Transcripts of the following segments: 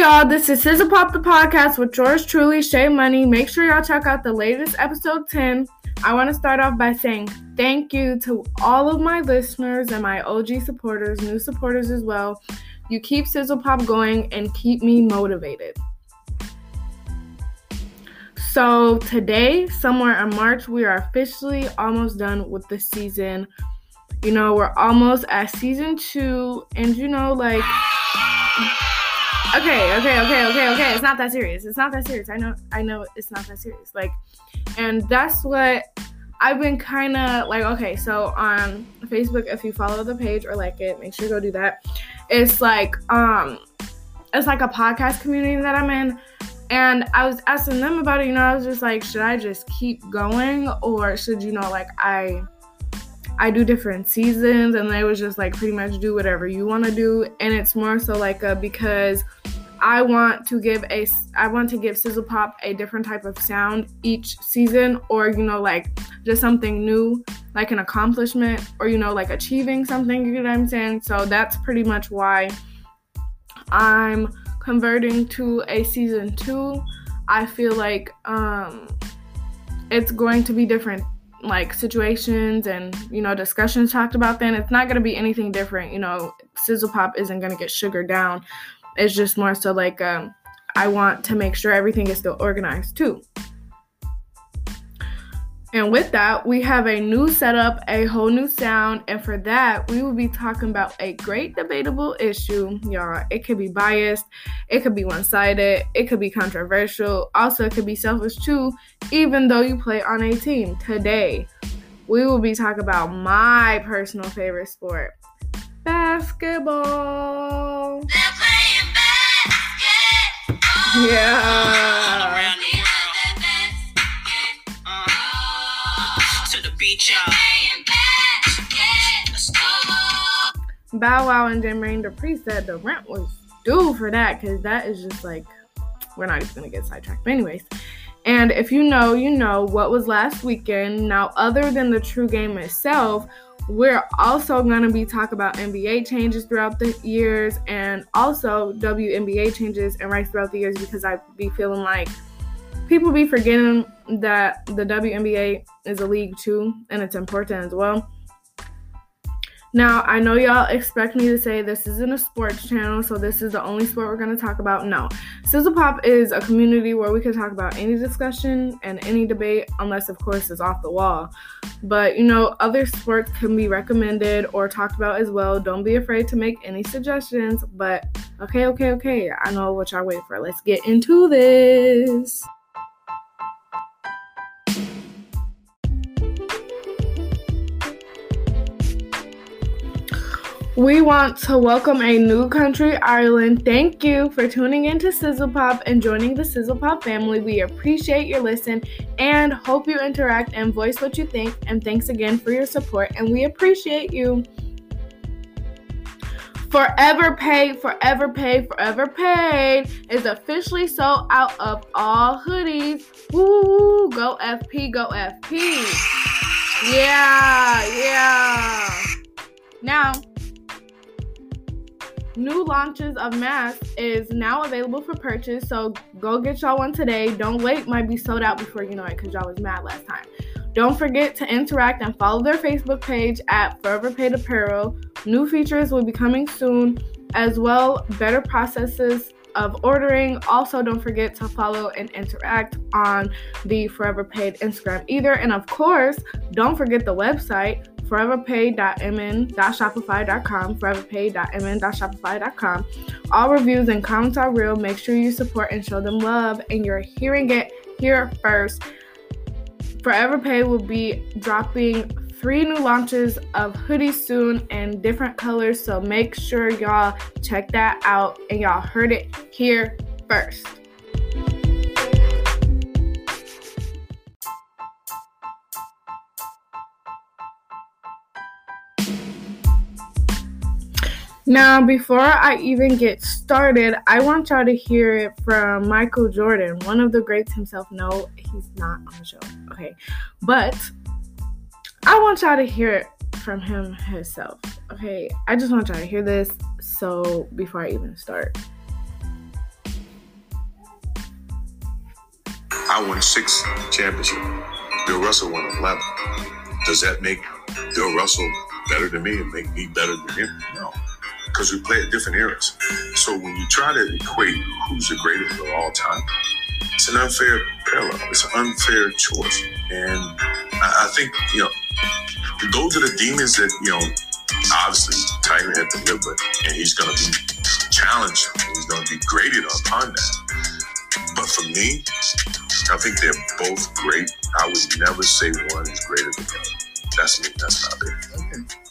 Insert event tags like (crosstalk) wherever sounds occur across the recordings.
y'all. This is Sizzle Pop the podcast with yours truly, Shay Money. Make sure y'all check out the latest episode 10. I want to start off by saying thank you to all of my listeners and my OG supporters, new supporters as well. You keep Sizzle Pop going and keep me motivated. So, today, somewhere in March, we are officially almost done with the season. You know, we're almost at season two, and you know, like okay, okay, okay, okay, okay. It's not that serious. It's not that serious. I know, I know, it's not that serious. Like, and that's what I've been kind of like. Okay, so on Facebook, if you follow the page or like it, make sure you go do that. It's like, um, it's like a podcast community that I'm in. And I was asking them about it, you know, I was just like, should I just keep going or should, you know, like I I do different seasons and I was just like pretty much do whatever you want to do. And it's more so like a because I want to give a I want to give Sizzle Pop a different type of sound each season or you know like just something new like an accomplishment or you know like achieving something you know what I'm saying? So that's pretty much why I'm converting to a season 2 I feel like um it's going to be different like situations and you know discussions talked about then it's not going to be anything different you know sizzle pop isn't going to get sugared down. It's just more so like um, i want to make sure everything is still organized too and with that, we have a new setup, a whole new sound, and for that, we will be talking about a great debatable issue. Y'all, it could be biased, it could be one sided, it could be controversial, also, it could be selfish too, even though you play on a team. Today, we will be talking about my personal favorite sport basketball. Yeah. Bow Wow and Jermaine Dupri said the rent was due for that because that is just like we're not even gonna get sidetracked. But anyways, and if you know, you know what was last weekend. Now, other than the true game itself, we're also gonna be talking about NBA changes throughout the years and also WNBA changes and rights throughout the years because I be feeling like people be forgetting that the WNBA is a league too and it's important as well. Now, I know y'all expect me to say this isn't a sports channel, so this is the only sport we're going to talk about. No. Sizzle Pop is a community where we can talk about any discussion and any debate, unless, of course, it's off the wall. But, you know, other sports can be recommended or talked about as well. Don't be afraid to make any suggestions. But, okay, okay, okay. I know what y'all waiting for. Let's get into this. We want to welcome a new country, Ireland. Thank you for tuning in to Sizzle Pop and joining the Sizzle Pop family. We appreciate your listen and hope you interact and voice what you think. And thanks again for your support, and we appreciate you. Forever Paid, Forever Paid, Forever Paid is officially sold out of all hoodies. Woo, go FP, go FP. Yeah, yeah. Now, new launches of masks is now available for purchase. So go get y'all one today. Don't wait, might be sold out before you know it because y'all was mad last time. Don't forget to interact and follow their Facebook page at Forever Paid Apparel. New features will be coming soon, as well better processes of ordering. Also, don't forget to follow and interact on the Forever Paid Instagram either. And of course, don't forget the website foreverpaid.mn.shopify.com, foreverpay.mn.shopify.com. All reviews and comments are real. Make sure you support and show them love, and you're hearing it here first. Forever Pay will be dropping three new launches of hoodies soon in different colors, so make sure y'all check that out and y'all heard it here first. Now, before I even get started, I want y'all to hear it from Michael Jordan, one of the greats himself. No, he's not on the show. Okay. But I want y'all to hear it from him himself. Okay. I just want y'all to hear this. So before I even start, I won six championships. Bill Russell won 11. Does that make Bill Russell better than me and make me better than him? No because we play at different eras. So when you try to equate who's the greatest of all time, it's an unfair parallel. It's an unfair choice. And I, think, you know, those are the demons that, you know, obviously Tiger had to live with. And he's going to be challenged. He's going to be graded upon that. But for me, I think they're both great. I would never say one is greater than the other. That's me. That's not it. Okay.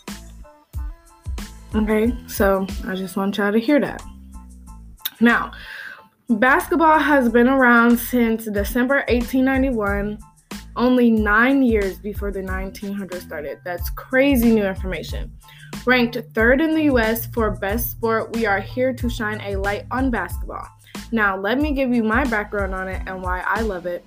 Okay, so I just want y'all to hear that. Now, basketball has been around since December 1891, only nine years before the 1900s started. That's crazy new information. Ranked third in the US for best sport, we are here to shine a light on basketball. Now, let me give you my background on it and why I love it.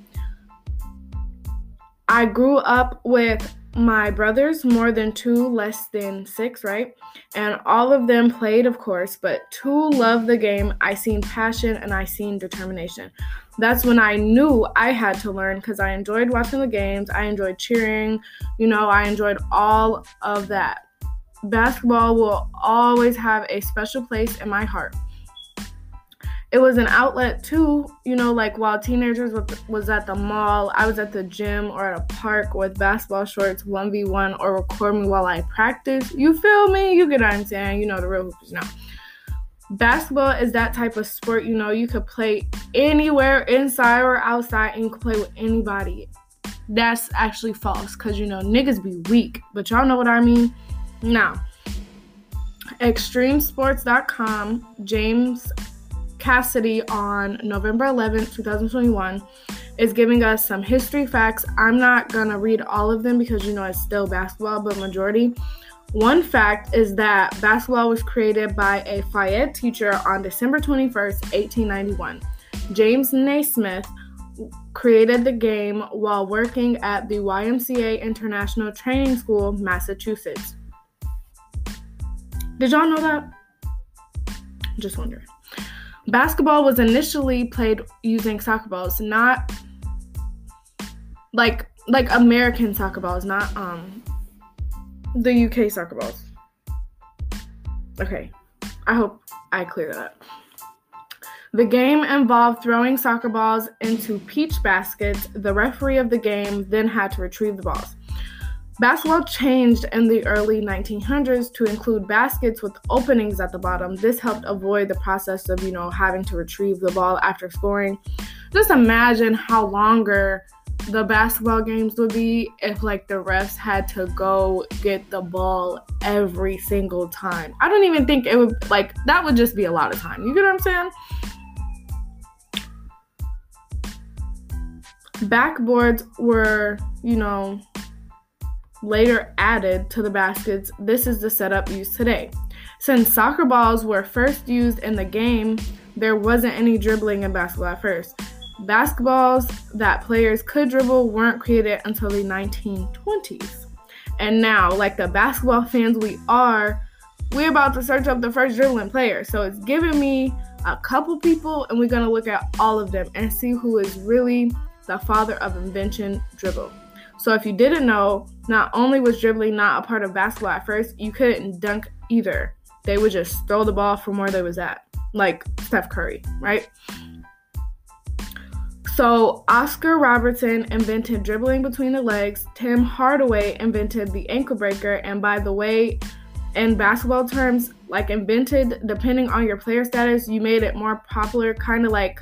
I grew up with my brothers, more than two, less than six, right? And all of them played, of course, but two loved the game. I seen passion and I seen determination. That's when I knew I had to learn because I enjoyed watching the games. I enjoyed cheering. You know, I enjoyed all of that. Basketball will always have a special place in my heart it was an outlet too, you know, like while teenagers was at the mall, I was at the gym or at a park with basketball shorts 1v1 or record me while I practice. You feel me? You get what I'm saying? You know the real hoopers now. Basketball is that type of sport, you know, you could play anywhere, inside or outside, and you could play with anybody. That's actually false because, you know, niggas be weak, but y'all know what I mean? Now, extremesports.com, James Cassidy on November 11th, 2021 is giving us some history facts. I'm not to read all of them because you know it's still basketball, but majority. One fact is that basketball was created by a Fayette teacher on December 21st, 1891. James Naismith created the game while working at the YMCA International Training School, Massachusetts. Did y'all know that? Just wondering. Basketball was initially played using soccer balls, not like like American soccer balls, not um the UK soccer balls. Okay. I hope I clear that up. The game involved throwing soccer balls into peach baskets. The referee of the game then had to retrieve the balls. Basketball changed in the early 1900s to include baskets with openings at the bottom. This helped avoid the process of, you know, having to retrieve the ball after scoring. Just imagine how longer the basketball games would be if like the refs had to go get the ball every single time. I don't even think it would like that would just be a lot of time. You get what I'm saying? Backboards were, you know, later added to the baskets, this is the setup used today. Since soccer balls were first used in the game, there wasn't any dribbling in basketball at first. Basketballs that players could dribble weren't created until the 1920s. And now, like the basketball fans we are, we're about to search up the first dribbling player. So it's giving me a couple people, and we're gonna look at all of them and see who is really the father of invention dribble. So if you didn't know, not only was dribbling not a part of basketball at first, you couldn't dunk either. They would just throw the ball from where they was at, like Steph Curry, right? So Oscar Robertson invented dribbling between the legs. Tim Hardaway invented the ankle breaker, and by the way, in basketball terms, like invented, depending on your player status, you made it more popular, kind of like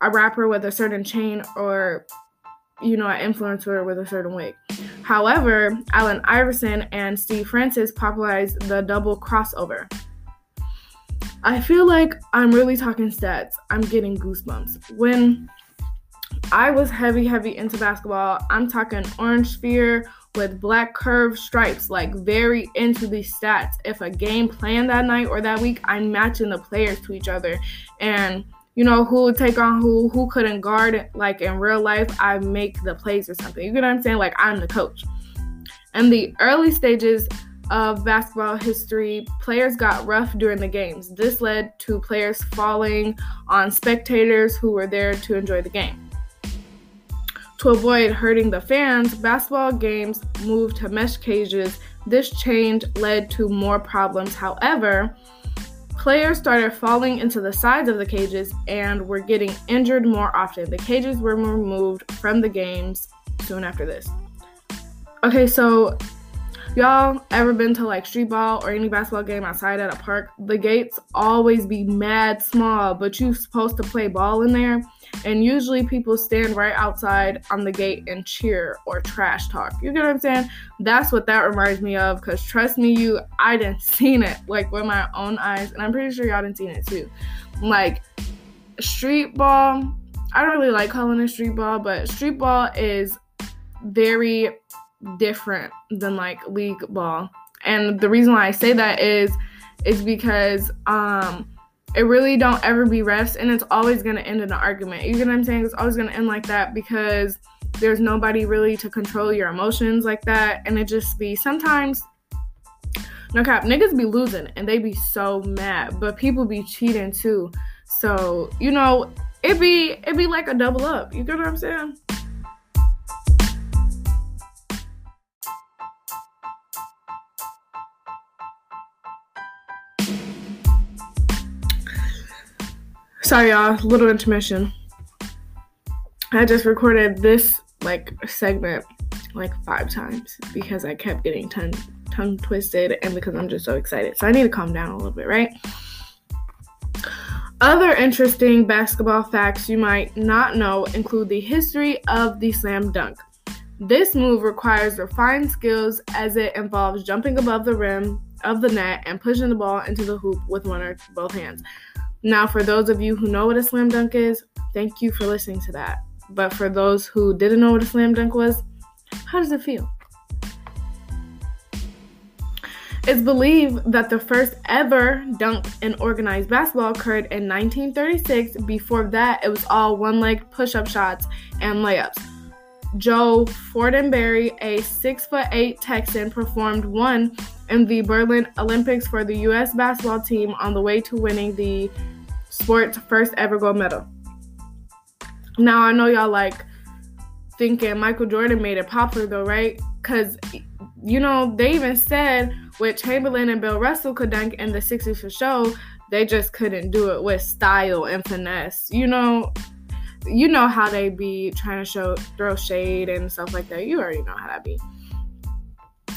a rapper with a certain chain or you know, an influencer with a certain weight. However, Allen Iverson and Steve Francis popularized the double crossover. I feel like I'm really talking stats. I'm getting goosebumps. When I was heavy, heavy into basketball, I'm talking orange sphere with black curved stripes, like very into these stats. If a game planned that night or that week, I'm matching the players to each other. And you know, who would take on who, who couldn't guard. Like in real life, I make the plays or something. You get what I'm saying? Like I'm the coach. In the early stages of basketball history, players got rough during the games. This led to players falling on spectators who were there to enjoy the game. To avoid hurting the fans, basketball games moved to mesh cages. This change led to more problems. However, players started falling into the sides of the cages and were getting injured more often. The cages were removed from the games soon after this. Okay, so y'all ever been to like street ball or any basketball game outside at a park? The gates always be mad small, but you're supposed to play ball in there. And usually people stand right outside on the gate and cheer or trash talk. You get what I'm saying? That's what that reminds me of. Cause trust me, you, I didn't (laughs) seen it like with my own eyes, and I'm pretty sure y'all didn't seen it too. Like street ball, I don't really like calling it street ball, but street ball is very different than like league ball. And the reason why I say that is is because um it really don't ever be refs and it's always to end in an argument. You get what I'm saying? It's always to end like that because there's nobody really to control your emotions like that and it just be sometimes no cap niggas be losing and they be so mad but people be cheating too so you know it be it be like a double up you get what i'm saying Sorry, y'all. Little intermission. I just recorded this like segment like five times because I kept getting tongue tongue twisted and because I'm just so excited. So I need to calm down a little bit, right? Other interesting basketball facts you might not know include the history of the slam dunk. This move requires refined skills as it involves jumping above the rim of the net and pushing the ball into the hoop with one or both hands. Now, for those of you who know what a slam dunk is, thank you for listening to that. But for those who didn't know what a slam dunk was, how does it feel? It's believed that the first ever dunk in organized basketball occurred in 1936. Before that, it was all one leg push up shots and layups. Joe Fortenberry, a six foot eight Texan, performed one in the Berlin Olympics for the U.S. basketball team on the way to winning the sport's first ever gold medal. Now I know y'all like thinking Michael Jordan made it popular though, right? Because you know they even said Wilt Chamberlain and Bill Russell could dunk in the 60s for show, they just couldn't do it with style and finesse. You know, you know how they be trying to show throw shade and stuff like that. You already know how that be.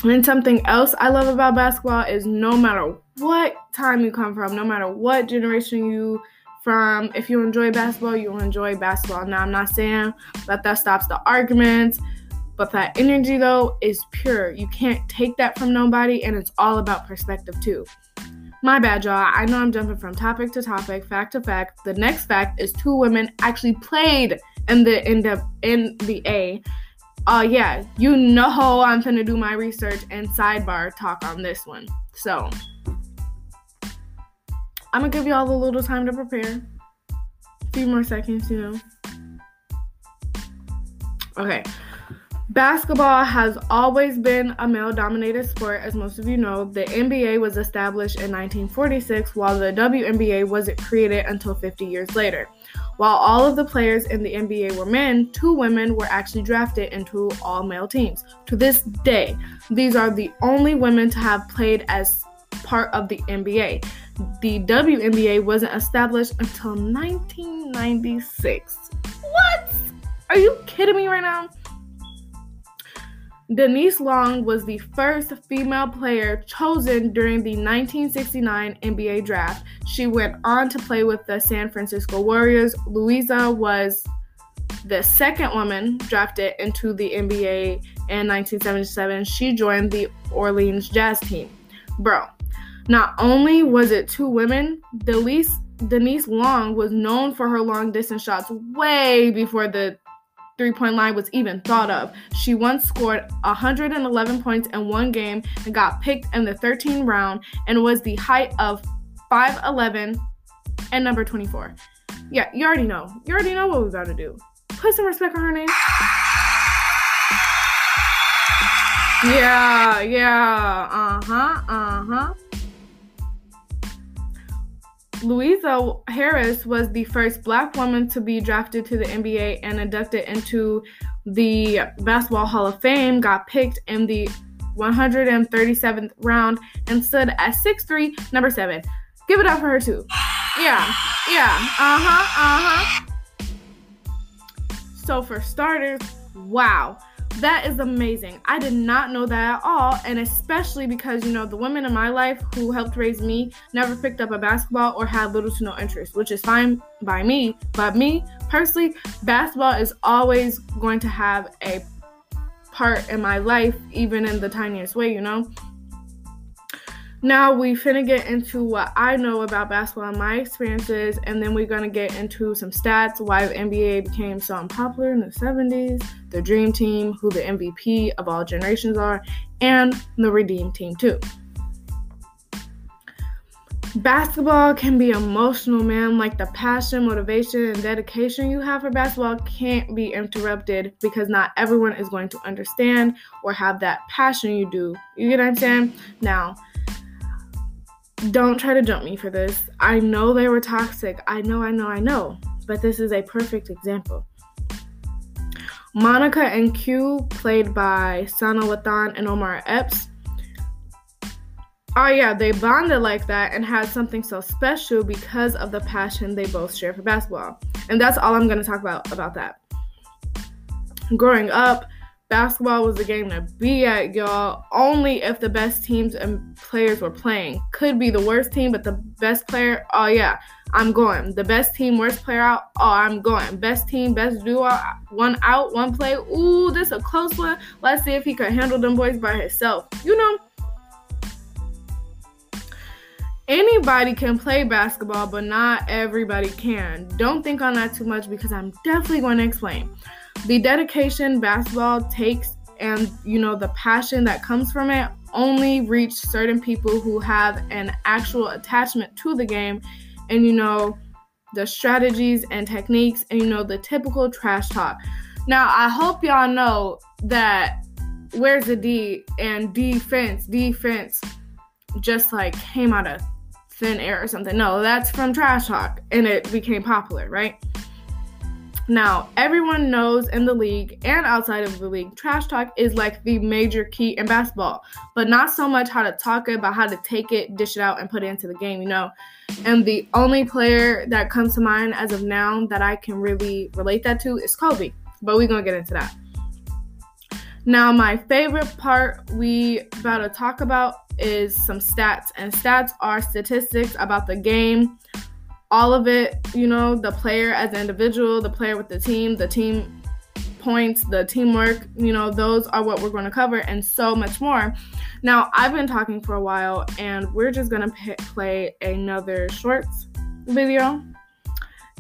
And something else I love about basketball is no matter what time you come from, no matter what generation you from, if you enjoy basketball, you'll enjoy basketball. Now I'm not saying that that stops the arguments, but that energy though is pure. You can't take that from nobody, and it's all about perspective too. My bad, y'all. I know I'm jumping from topic to topic, fact to fact. The next fact is two women actually played in the in the in the A. Uh yeah, you know I'm gonna do my research and sidebar talk on this one. So I'm gonna give y'all a little time to prepare. A few more seconds, you know. Okay. Basketball has always been a male dominated sport, as most of you know. The NBA was established in 1946, while the WNBA wasn't created until 50 years later. While all of the players in the NBA were men, two women were actually drafted into all male teams. To this day, these are the only women to have played as part of the NBA. The WNBA wasn't established until 1996. What? Are you kidding me right now? Denise Long was the first female player chosen during the 1969 NBA draft. She went on to play with the San Francisco Warriors. Louisa was the second woman drafted into the NBA in 1977. She joined the Orleans Jazz team. Bro, not only was it two women, Denise, Denise Long was known for her long distance shots way before the three point line was even thought of. She once scored 111 points in one game and got picked in the 13th round and was the height of 5'11 and number 24. Yeah, you already know. You already know what we're about to do. Put some respect on her name. Yeah, yeah, uh huh, uh huh. Louisa Harris was the first black woman to be drafted to the NBA and inducted into the Basketball Hall of Fame, got picked in the 137th round and stood at 6'3, number 7. Give it up for her, too. Yeah, yeah, uh huh, uh huh. So, for starters, wow. That is amazing. I did not know that at all. And especially because, you know, the women in my life who helped raise me never picked up a basketball or had little to no interest, which is fine by me. But me, personally, basketball is always going to have a part in my life, even in the tiniest way, you know? Now we finna get into what I know about basketball and my experiences, and then we're gonna get into some stats, why the NBA became so unpopular in the 70s, the Dream Team, who the MVP of all generations are, and the Redeem Team too. Basketball can be emotional, man. Like the passion, motivation, and dedication you have for basketball can't be interrupted because not everyone is going to understand or have that passion you do. You get what I'm saying? Now, don't try to jump me for this. I know they were toxic. I know, I know, I know. But this is a perfect example. Monica and Q, played by Sanaa Lathan and Omar Epps. Oh, yeah, they bonded like that and had something so special because of the passion they both share for basketball. And that's all I'm going to talk about about that. Growing up, Basketball was a game to be at, y'all. Only if the best teams and players were playing. Could be the worst team, but the best player, oh yeah, I'm going. The best team, worst player out, oh, I'm going. Best team, best duo, one out, one play. Ooh, this a close one. Let's see if he could handle them boys by himself. You know, anybody can play basketball, but not everybody can. Don't think on that too much because I'm definitely going to explain the dedication basketball takes and you know the passion that comes from it only reach certain people who have an actual attachment to the game and you know the strategies and techniques and you know the typical trash talk. Now i hope y'all know that where's the d and defense defense just like came out of thin air or something. No that's from trash talk and it became popular right now, everyone knows in the league and outside of the league, trash talk is like the major key in basketball, but not so much how to talk it, but how to take it, dish it out, and put it into the game, you know. And the only player that comes to mind as of now that I can really relate that to is Kobe, but we're gonna get into that. Now, my favorite part we about to talk about is some stats, and stats are statistics about the game all of it, you know, the player as an individual, the player with the team, the team points, the teamwork, you know, those are what we're going to cover and so much more. Now, I've been talking for a while and we're just going to p- play another shorts video.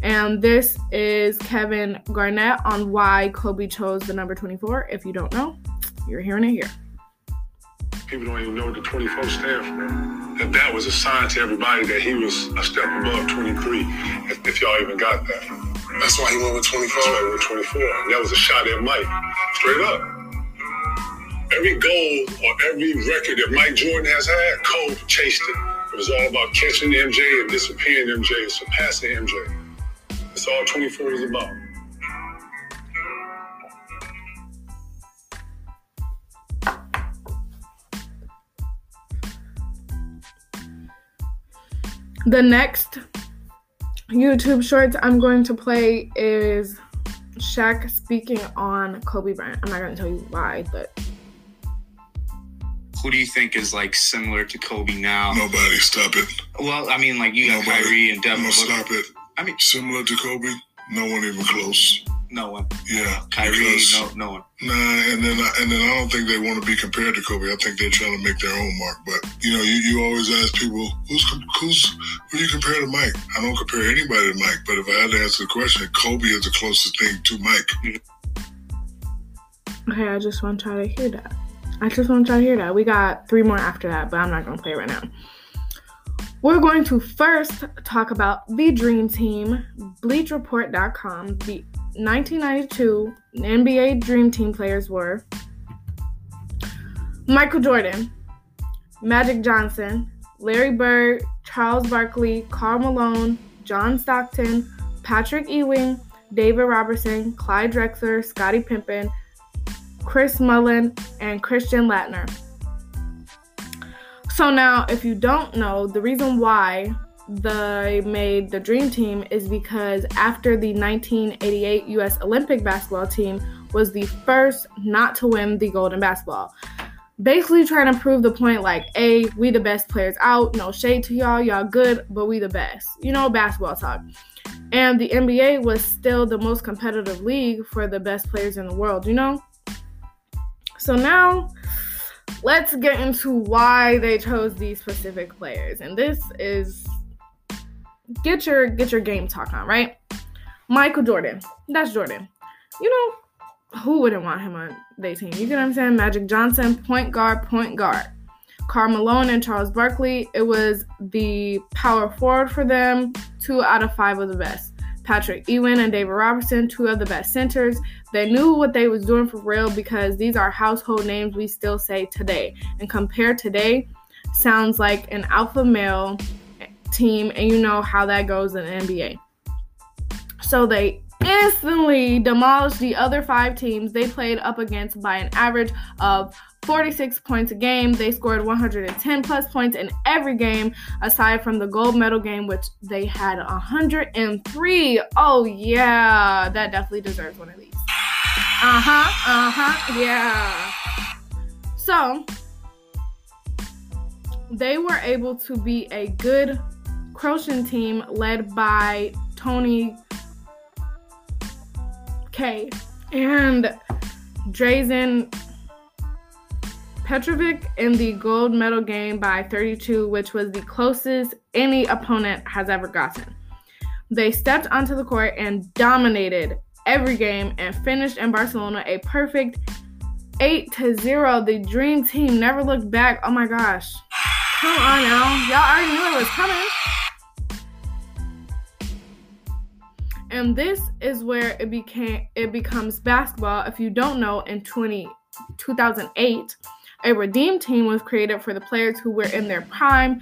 And this is Kevin Garnett on why Kobe chose the number 24. If you don't know, you're hearing it here. People don't even know what the 24 stands for. And that was a sign to everybody that he was a step above 23, if, if y'all even got that. That's why he went with 24. That's why he went 24. And that was a shot at Mike, straight up. Every goal or every record that Mike Jordan has had, Kobe chased it. It was all about catching MJ and disappearing MJ and surpassing MJ. That's all 24 is about. The next YouTube shorts I'm going to play is Shaq speaking on Kobe Bryant. I'm not going to tell you why, but. Who do you think is like similar to Kobe now? Nobody. Stop it. Well, I mean, like you got Nobody. Kyrie and Devin. No, Booker. stop it. I mean, Similar to Kobe, no one even close. No one. Yeah, Kyrie, because- no, no one. Nah, and then I, and then I don't think they want to be compared to Kobe. I think they're trying to make their own mark. But you know, you, you always ask people who's who's who you compare to Mike. I don't compare anybody to Mike. But if I had to answer the question, Kobe is the closest thing to Mike. Okay, I just want y'all to hear that. I just want y'all to hear that. We got three more after that, but I'm not going to play right now. We're going to first talk about the Dream Team, BleachReport.com. The 1992 NBA Dream Team players were Michael Jordan, Magic Johnson, Larry Bird, Charles Barkley, Karl Malone, John Stockton, Patrick Ewing, David Robinson, Clyde Drexler, Scottie Pippen, Chris Mullin, and Christian Laettner. So now, if you don't know, the reason why they made the Dream Team is because after the 1988 U.S. Olympic basketball team was the first not to win the golden basketball. Basically, trying to prove the point like, A, we the best players out. No shade to y'all. Y'all good, but we the best. You know, basketball talk. And the NBA was still the most competitive league for the best players in the world, you know? So now let's get into why they chose these specific players. And this is get your get your game talk on, right? Michael Jordan. That's Jordan. You know, who wouldn't want him on their team? You get what I'm saying? Magic Johnson, point guard, point guard. Karl Malone and Charles Barkley, it was the power forward for them. Two out of five of the best. Patrick Ewing and David Robinson, two of the best centers. They knew what they was doing for real because these are household names we still say today. And compare today, sounds like an alpha male team, and you know how that goes in the NBA. So they instantly demolished the other five teams they played up against by an average of 46 points a game. They scored 110 plus points in every game, aside from the gold medal game, which they had 103. Oh, yeah, that definitely deserves one of these. Uh huh, uh huh, yeah. So, they were able to be a good Croatian team led by Tony K and Drazen Petrovic in the gold medal game by 32, which was the closest any opponent has ever gotten. They stepped onto the court and dominated every game and finished in Barcelona a perfect 8 to 0. The dream team never looked back. Oh my gosh. Come on now. Y'all already knew it was coming. And this is where it became it becomes basketball. If you don't know, in 20, 2008, a redeem team was created for the players who were in their prime,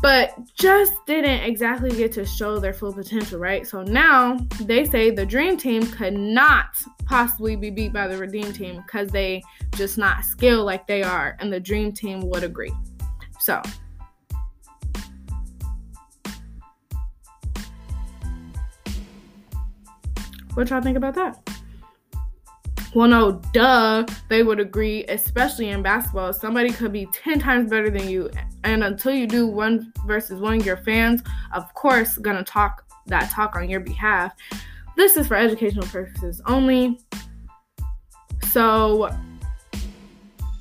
but just didn't exactly get to show their full potential, right? So now they say the dream team could not possibly be beat by the redeem team because they just not skilled like they are, and the dream team would agree. So What y'all think about that? Well, no, duh, they would agree, especially in basketball. Somebody could be 10 times better than you. And until you do one versus one, your fans, of course, gonna talk that talk on your behalf. This is for educational purposes only. So,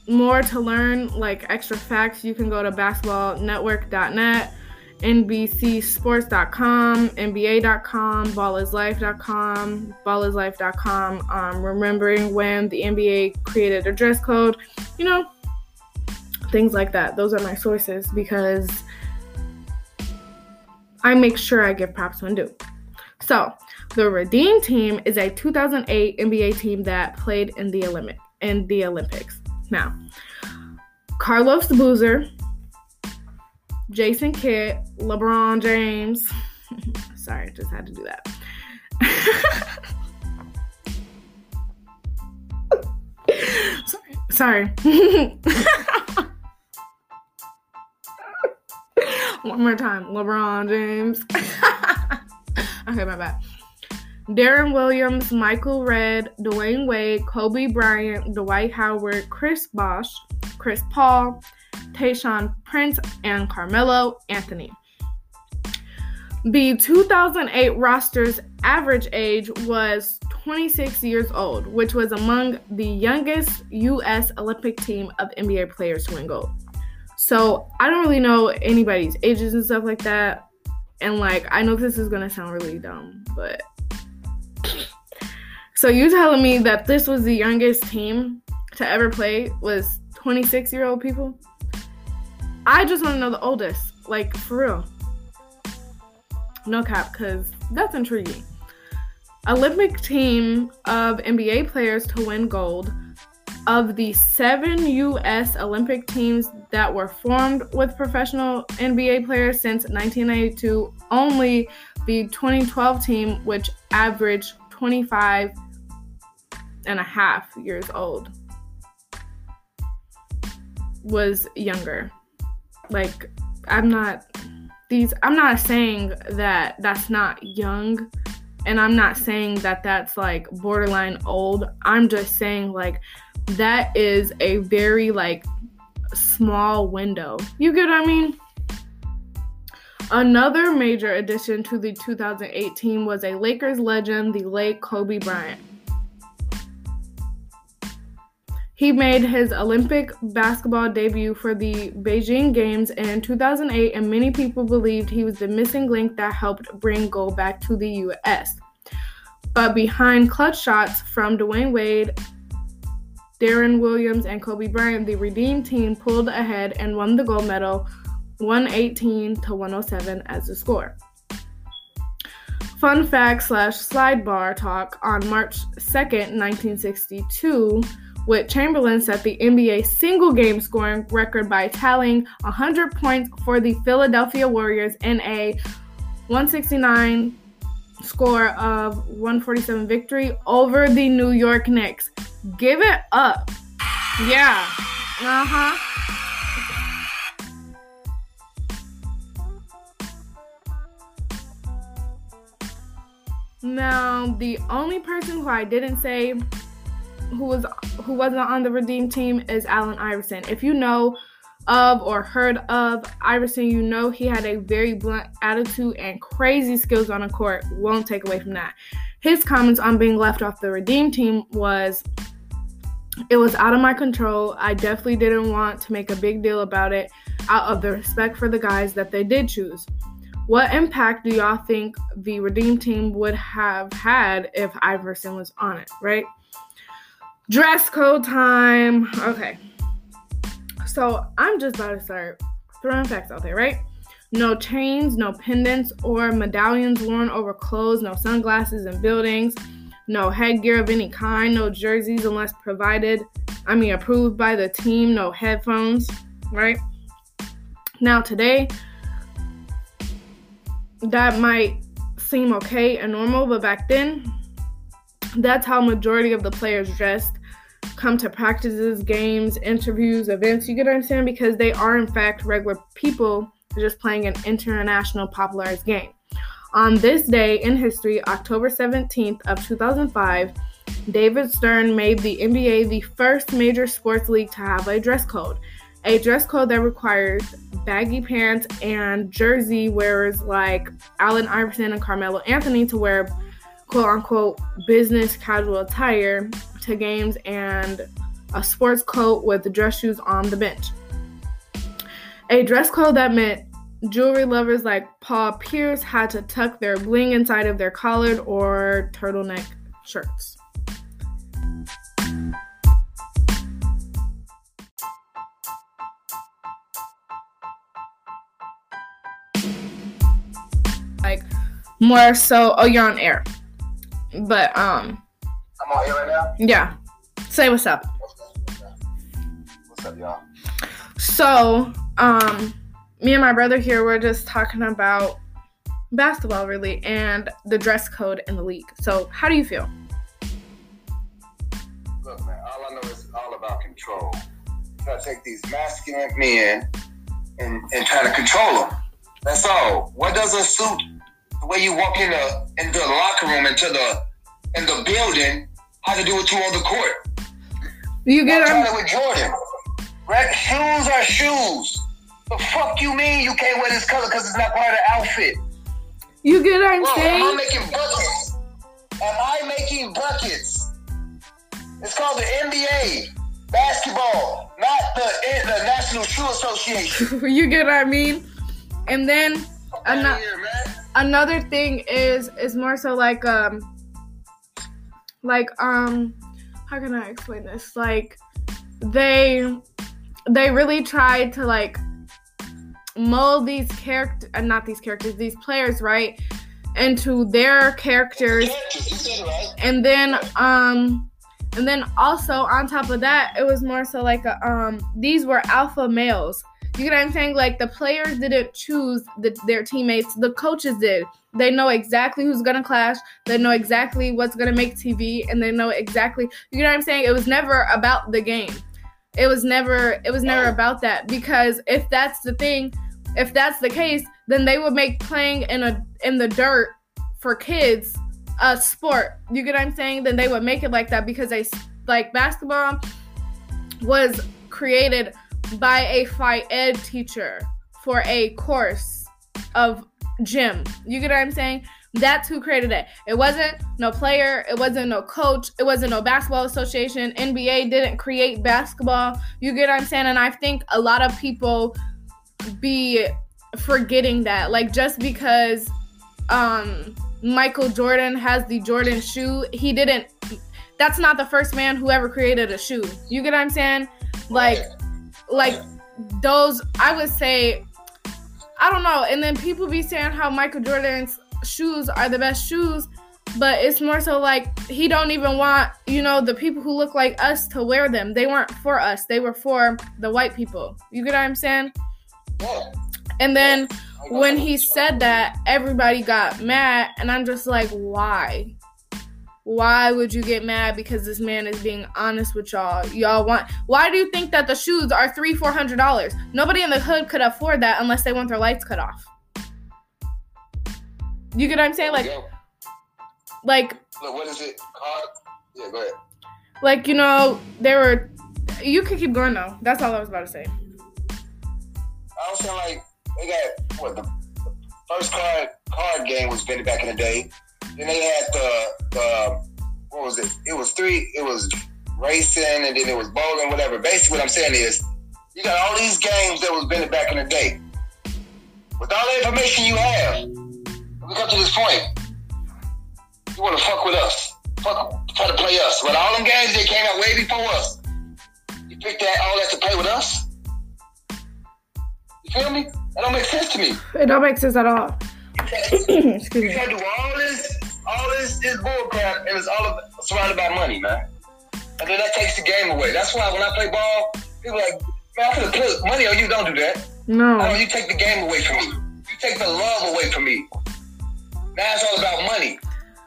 more to learn, like extra facts, you can go to basketballnetwork.net NBCSports.com, NBA.com, ballislife.com, ballislife.com. Um, remembering when the NBA created a dress code, you know, things like that. Those are my sources because I make sure I give props when due. So, the Redeem team is a 2008 NBA team that played in the Olympic in the Olympics. Now, Carlos the Boozer, Jason Kidd, LeBron James. (laughs) Sorry, just had to do that. (laughs) Sorry. (laughs) One more time. LeBron James. okay, my bad. Deron Williams, Michael Redd, Dwyane Wade, Kobe Bryant, Dwight Howard, Chris Bosh, Chris Paul, Tayshaun Prince, and Carmelo Anthony. The 2008 roster's average age was 26 years old, which was among the youngest U.S. Olympic team of NBA players to win gold. So I don't really know anybody's ages and stuff like that. And like, I know this is gonna sound really dumb, but (sniffs) so you telling me that this was the youngest team to ever play was 26 year old people? I just want to know the oldest, like for real. No cap, because that's intriguing. Olympic team of NBA players to win gold. of the seven U.S. Olympic teams that were formed with professional NBA players since 1992, only the 2012 team, which averaged 25 and a half years old, was younger. Like, I'm not these I'm not saying that that's not young and I'm not saying that that's like borderline old. I'm just saying like that is a very like small window. You get what I mean? Another major addition to the 2018 was a Lakers legend, the late Kobe Bryant. He made his Olympic basketball debut for the Beijing Games in 2008, and many people believed he was the missing link that helped bring gold back to the U.S. But behind clutch shots from Dwyane Wade, Deron Williams, and Kobe Bryant, the Redeem team pulled ahead and won the gold medal 118 to 107 as the score. Fun fact slash sidebar talk on March 2nd, 1962. Wilt Chamberlain set the NBA single game scoring record by tallying 100 points for the Philadelphia Warriors in a 169 score of 147 victory over the New York Knicks. Give it up. Yeah. Uh huh. Now, the only person who I didn't say who was who wasn't on the redeem team is Allen Iverson. If you know of or heard of Iverson, you know he had a very blunt attitude and crazy skills on the court. Won't take away from that. His comments on being left off the redeem team was it was out of my control. I definitely didn't want to make a big deal about it out of the respect for the guys that they did choose. What impact do y'all think the redeem team would have had if Iverson was on it, right? Dress code time. Okay. So I'm just about to start throwing facts out there, right? No chains, no pendants or medallions worn over clothes, no sunglasses in buildings, no headgear of any kind, no jerseys unless provided, I mean, approved by the team, no headphones, right? Now, today, that might seem okay and normal, but back then, that's how majority of the players dressed come to practices, games, interviews, events. You get what I'm saying? Because they are in fact regular people just playing an international popularized game. On this day in history, October 17th of 2005, David Stern made the NBA the first major sports league to have a dress code. A dress code that requires baggy pants and jersey wearers like Allen Iverson and Carmelo Anthony to wear quote unquote business casual attire to games and a sports coat with dress shoes on the bench. A dress code that meant jewelry lovers like Paul Pierce had to tuck their bling inside of their collared or turtleneck shirts. Like more so, oh, you're on air. But um, I'm on here right now. yeah. Say what's up. What's up, y'all? So, um, me and my brother here were just talking about basketball, really, and the dress code in the league. So, how do you feel? Look, man, all I know is it's all about control. You gotta take these masculine men and, and try to control them. That's all. What does a suit, the way you walk in the into the locker room, into the in the building, have to do with you on the court? You get I'm it? it with Jordan. Right? Shoes are shoes. The fuck you mean you can't wear this color because it's not part of the outfit? You get what I'm Bro, am I saying? making buckets? Am I making buckets? It's called the NBA basketball, not the, the National Shoe Association. (laughs) you get what I mean? And then I'm not- here, man. Another thing is is more so like um like um how can I explain this? Like they they really tried to like mold these character uh, not these characters, these players, right? Into their characters and then um And then also on top of that, it was more so like a, um these were alpha males. You get what I'm saying? Like the players didn't choose the, their teammates, the coaches did. They know exactly who's gonna clash. They know exactly what's gonna make TV, and they know exactly. You know what I'm saying? It was never about the game. It was never. It was never about that because if that's the thing, if that's the case, then they would make playing in a in the dirt for kids a sport. You get what I'm saying? Then they would make it like that because they like basketball was created by a phy ed teacher for a course of gym. You get what I'm saying? That's who created it. It wasn't no player, it wasn't no coach, it wasn't no basketball association. NBA didn't create basketball. You get what I'm saying? And I think a lot of people be forgetting that. Like just because um Michael Jordan has the Jordan shoe, he didn't that's not the first man who ever created a shoe. You get what I'm saying? Like like those I would say I don't know. And then people be saying how Michael Jordan's shoes are the best shoes, but it's more so like he don't even want, you know, the people who look like us to wear them. They weren't for us. They were for the white people. You get what I'm saying? And then when he said that, everybody got mad and I'm just like, why? Why would you get mad because this man is being honest with y'all? Y'all want why do you think that the shoes are three, four hundred dollars? Nobody in the hood could afford that unless they want their lights cut off. You get what I'm saying? Like Yeah. like what is it? Card? Yeah, go ahead. like, you know, there were you could keep going though. That's all I was about to say. I was saying like they got what the, the first card card game was invented back in the day. Then they had the the what was it? It was three. It was racing, and then it was bowling, whatever. Basically, what I'm saying is, you got all these games that was invented back in the day. With all the information you have, we come to this point. You want to fuck with us? Fuck, try to play us. But all them games that came out way before us. You picked that all that to play with us. You feel me? That don't make sense to me. It don't make sense at all. (coughs) Excuse You me. gotta do all this, all this, this bull crap, and it's all surrounded by money, man. And then that takes the game away. That's why when I play ball, people like, man, I'm gonna put money on you. Don't do that. No. Oh, you take the game away from me. You take the love away from me. Now it's all about money.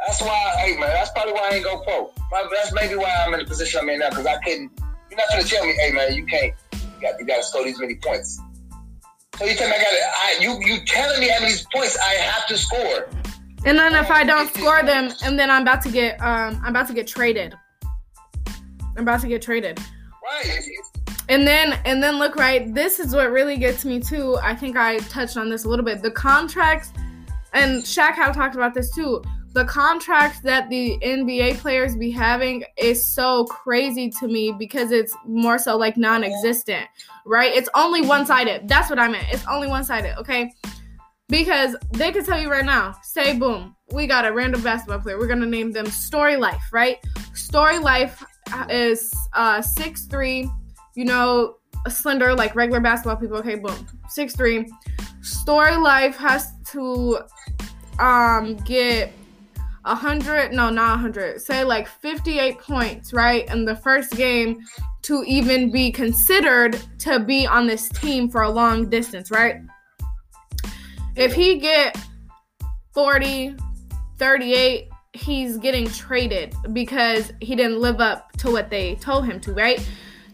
That's why, hey man, that's probably why I ain't go pro. That's maybe why I'm in the position I'm in now, because I couldn't. You're not gonna tell me, hey man, you can't. You got, you got to score these many points. So you tell me I got to. I you you telling me how many points I have to score? And then if I don't score them, and then I'm about to get um I'm about to get traded. I'm about to get traded. Right. And then and then look right, this is what really gets me too. I think I touched on this a little bit. The contracts and Shaq had talked about this too. The contracts that the NBA players be having is so crazy to me because it's more so like non-existent, right? It's only one-sided. That's what I meant. It's only one-sided, okay? Because they could tell you right now, say boom, we got a random basketball player. We're gonna name them Story Life, right? Story Life is uh six three, you know, slender like regular basketball people. Okay, boom, six three. Story Life has to um get a hundred, no, not a hundred. Say like fifty-eight points, right, in the first game to even be considered to be on this team for a long distance, right? If he get 40, 38, he's getting traded because he didn't live up to what they told him to, right?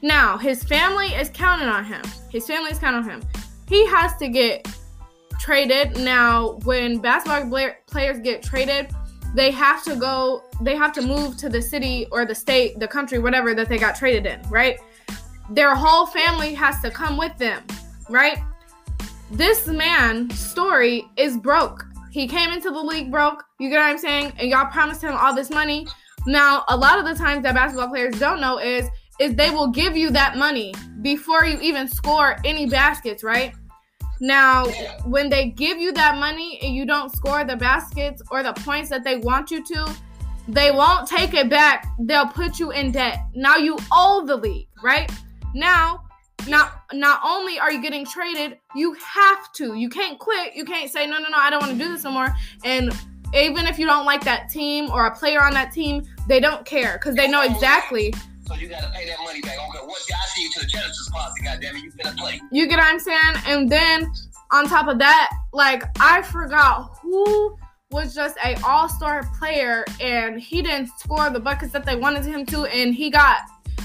Now, his family is counting on him. His family is counting on him. He has to get traded. Now, when basketball players get traded, they have to go, they have to move to the city or the state, the country, whatever that they got traded in, right? Their whole family has to come with them, right? This man's story is broke. He came into the league broke. You get what I'm saying? And y'all promised him all this money. Now, a lot of the times that basketball players don't know is is they will give you that money before you even score any baskets, right? Now, when they give you that money and you don't score the baskets or the points that they want you to, they won't take it back. They'll put you in debt. Now you owe the league, right? Now, not not only are you getting traded, you have to. You can't quit. You can't say no, no, no. I don't want to do this anymore. And even if you don't like that team or a player on that team, They don't care because they know exactly. So you gotta pay that money back. Okay, what? I see you to the Genesis closet. Goddamn it, you finna play. You get what I'm saying? And then on top of that, like I forgot who was just a all-star player and he didn't score the buckets that they wanted him to and he got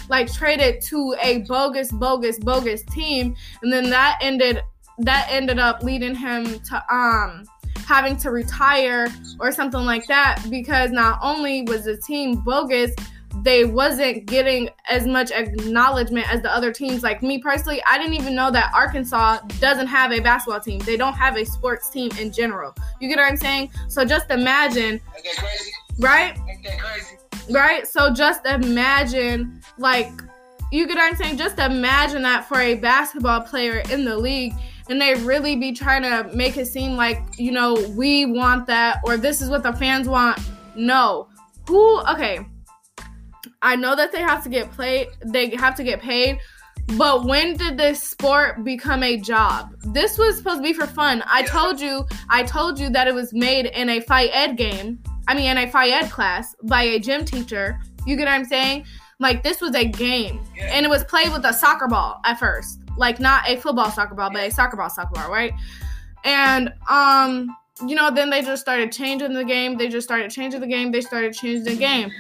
like traded to a bogus bogus bogus team and then that ended that ended up leading him to um having to retire or something like that because not only was the team bogus they wasn't getting as much acknowledgement as the other teams. Like me personally, I didn't even know that Arkansas doesn't have a basketball team. They don't have a sports team in general. You get what I'm saying? So just imagine, right? Right? So just imagine, like, you get what I'm saying? Just imagine that for a basketball player in the league and they really be trying to make it seem like, you know, we want that or this is what the fans want. No. Who, okay I know that they have to get played, they have to get paid, but when did this sport become a job? This was supposed to be for fun. I told you, I told you that it was made in a fight Ed game. I mean, in a Phi class by a gym teacher. You get what I'm saying? Like this was a game, and it was played with a soccer ball at first, like not a football soccer ball, but a soccer ball soccer ball, right? And um, you know, then they just started changing the game. They just started changing the game. They started changing the game.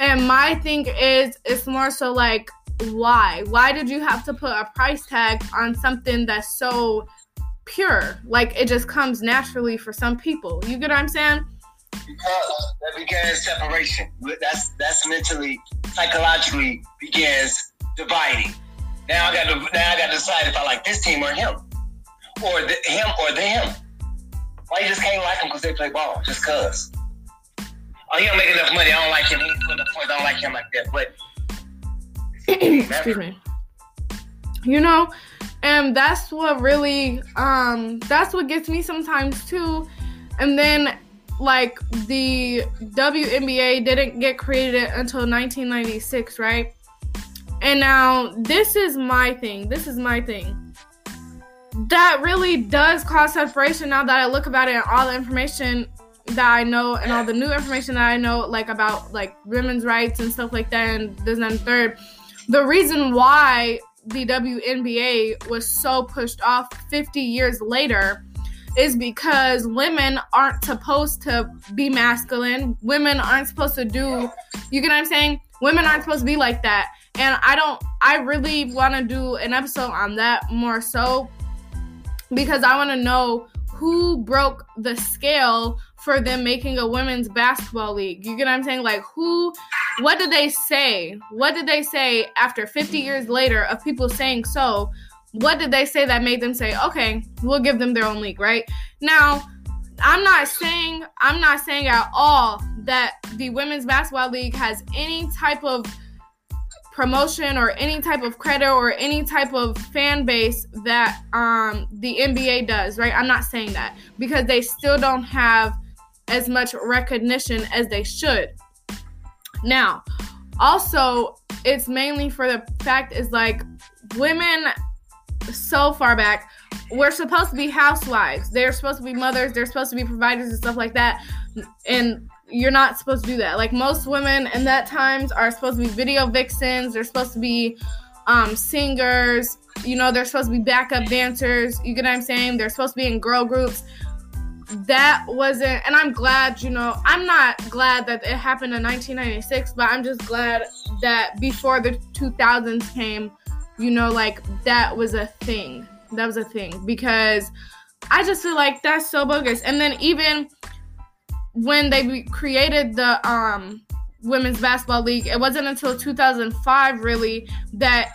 And my thing is, it's more so like, why? Why did you have to put a price tag on something that's so pure? Like it just comes naturally for some people. You get what I'm saying? Because that begins separation. That's that's mentally, psychologically begins dividing. Now I got to now I got to decide if I like this team or him, or the, him or them. Why you just can't like them because they play ball? Just cause oh, he don't make enough money. I don't like him. He's putting the points. I don't like him like that. But (coughs) excuse me. You know, and that's what really um that's what gets me sometimes too. And then like the WNBA didn't get created until 1996, right? And now this is my thing. This is my thing. That really does cause separation now that I look about it and all the information that I know and all the new information that I know, like about like women's rights and stuff like that, and this and third. The reason why the WNBA was so pushed off 50 years later is because women aren't supposed to be masculine. Women aren't supposed to do, you get what I'm saying? Women aren't supposed to be like that. And I don't, I really want to do an episode on that more so because I want to know who broke the scale for them making a women's basketball league. You get what I'm saying? Like, who, what did they say? What did they say after 50 years later of people saying so? What did they say that made them say, okay, we'll give them their own league, right? Now, I'm not saying, I'm not saying at all that the women's basketball league has any type of promotion or any type of credit or any type of fan base that um, the NBA does, right? I'm not saying that because they still don't have as much recognition as they should. Now, also, it's mainly for the fact is like women so far back we're supposed to be housewives. They're supposed to be mothers. They're supposed to be providers and stuff like that. And you're not supposed to do that. Like most women in that times are supposed to be video vixens. They're supposed to be um, singers. You know, they're supposed to be backup dancers. You get what I'm saying? They're supposed to be in girl groups that wasn't and i'm glad you know i'm not glad that it happened in 1996 but i'm just glad that before the 2000s came you know like that was a thing. That was a thing because i just feel like that's so bogus. And then even when they created the um women's basketball league it wasn't until 2005 really that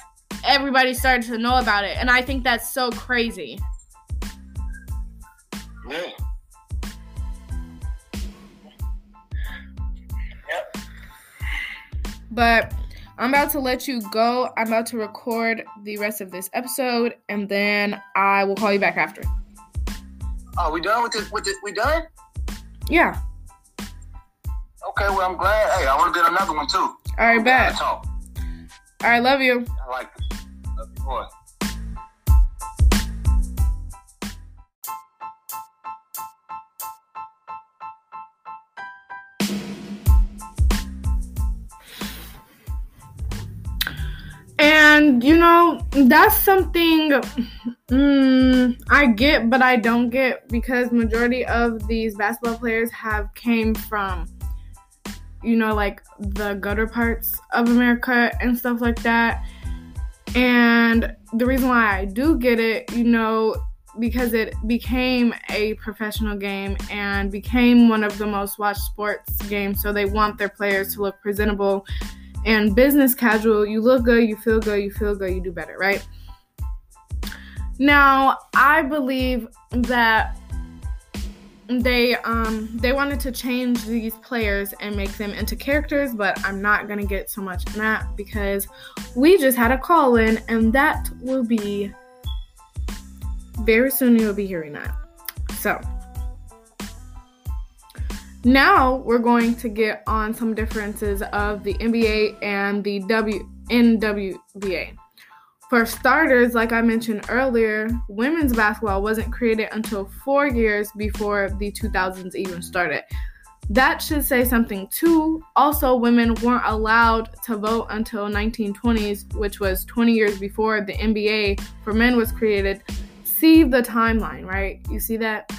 everybody started to know about it. And i think that's so crazy. Yeah. But I'm about to let you go. I'm about to record the rest of this episode, and then I will call you back after. Are we done with this? With this? We done? Yeah. Okay. Well, I'm glad. Hey, I want to get another one too. All right, bet. All right, love you. I like this. Love you, boy. And you know, that's something mm, I get, but I don't get because majority of these basketball players have came from, you know, like the gutter parts of America and stuff like that. And the reason why I do get it, you know, because it became a professional game and became one of the most watched sports games. So they want their players to look presentable and business casual. You look good, you feel good, you feel good, you do better, right? Now, I believe that they um they wanted to change these players and make them into characters but i'm not gonna get so much in that because we just had a call in and that will be very soon you'll be hearing that. So, now we're going to get on some differences of the NBA and the W NWBA. For starters, like I mentioned earlier, women's basketball wasn't created until four years before the 2000s even started. That should say something too. Also, women weren't allowed to vote until 1920s, which was 20 years before the NBA for men was created see the timeline, right? You see that?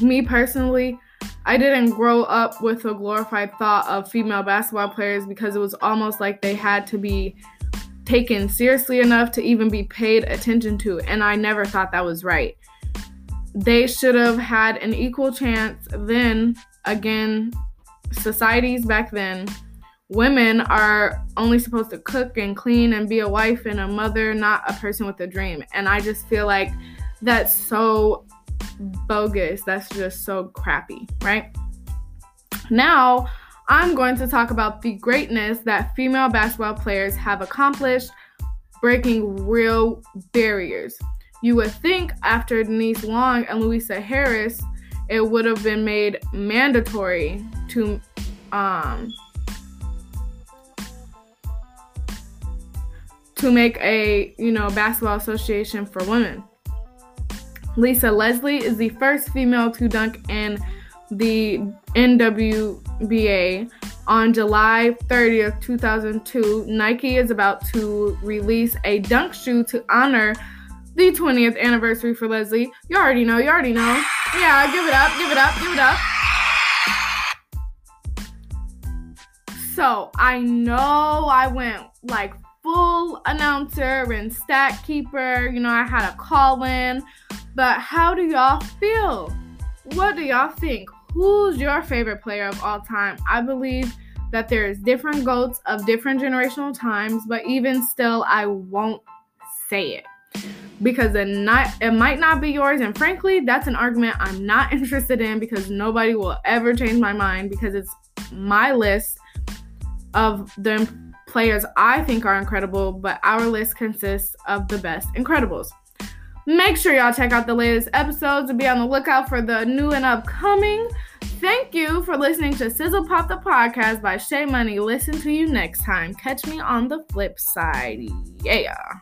Me personally, I didn't grow up with a glorified thought of female basketball players because it was almost like they had to be taken seriously enough to even be paid attention to, and I never thought that was right. They should have had an equal chance then. Again, societies back then women are only supposed to cook and clean and be a wife and a mother, not a person with a dream. And I just feel like that's so bogus. That's just so crappy, right? Now, I'm going to talk about the greatness that female basketball players have accomplished, breaking real barriers. You would think after Denise Long and Lusia Harris, it would have been made mandatory to um, to make a, you know, basketball association for women. Lisa Leslie is the first female to dunk in the NWBA on July 30th, 2002. Nike is about to release a dunk shoe to honor the 20th anniversary for Leslie. You already know, you already know. Yeah, give it up, give it up, give it up. So I know I went like full announcer and stat keeper. You know, I had a call in. But how do y'all feel? What do y'all think? Who's your favorite player of all time? I believe that there's different goats of different generational times, but even still, I won't say it because it not it might not be yours and frankly that's an argument i'm not (laughs) interested in because nobody will ever change my mind because it's my list of the players I think are incredible, but our list consists of the best Incredibles. Make sure y'all check out the latest episodes and be on the lookout for the new and upcoming. Thank you for listening to Sizzle Pop the podcast by Shay Money. Listen to you next time. Catch me on the flip side. Yeah.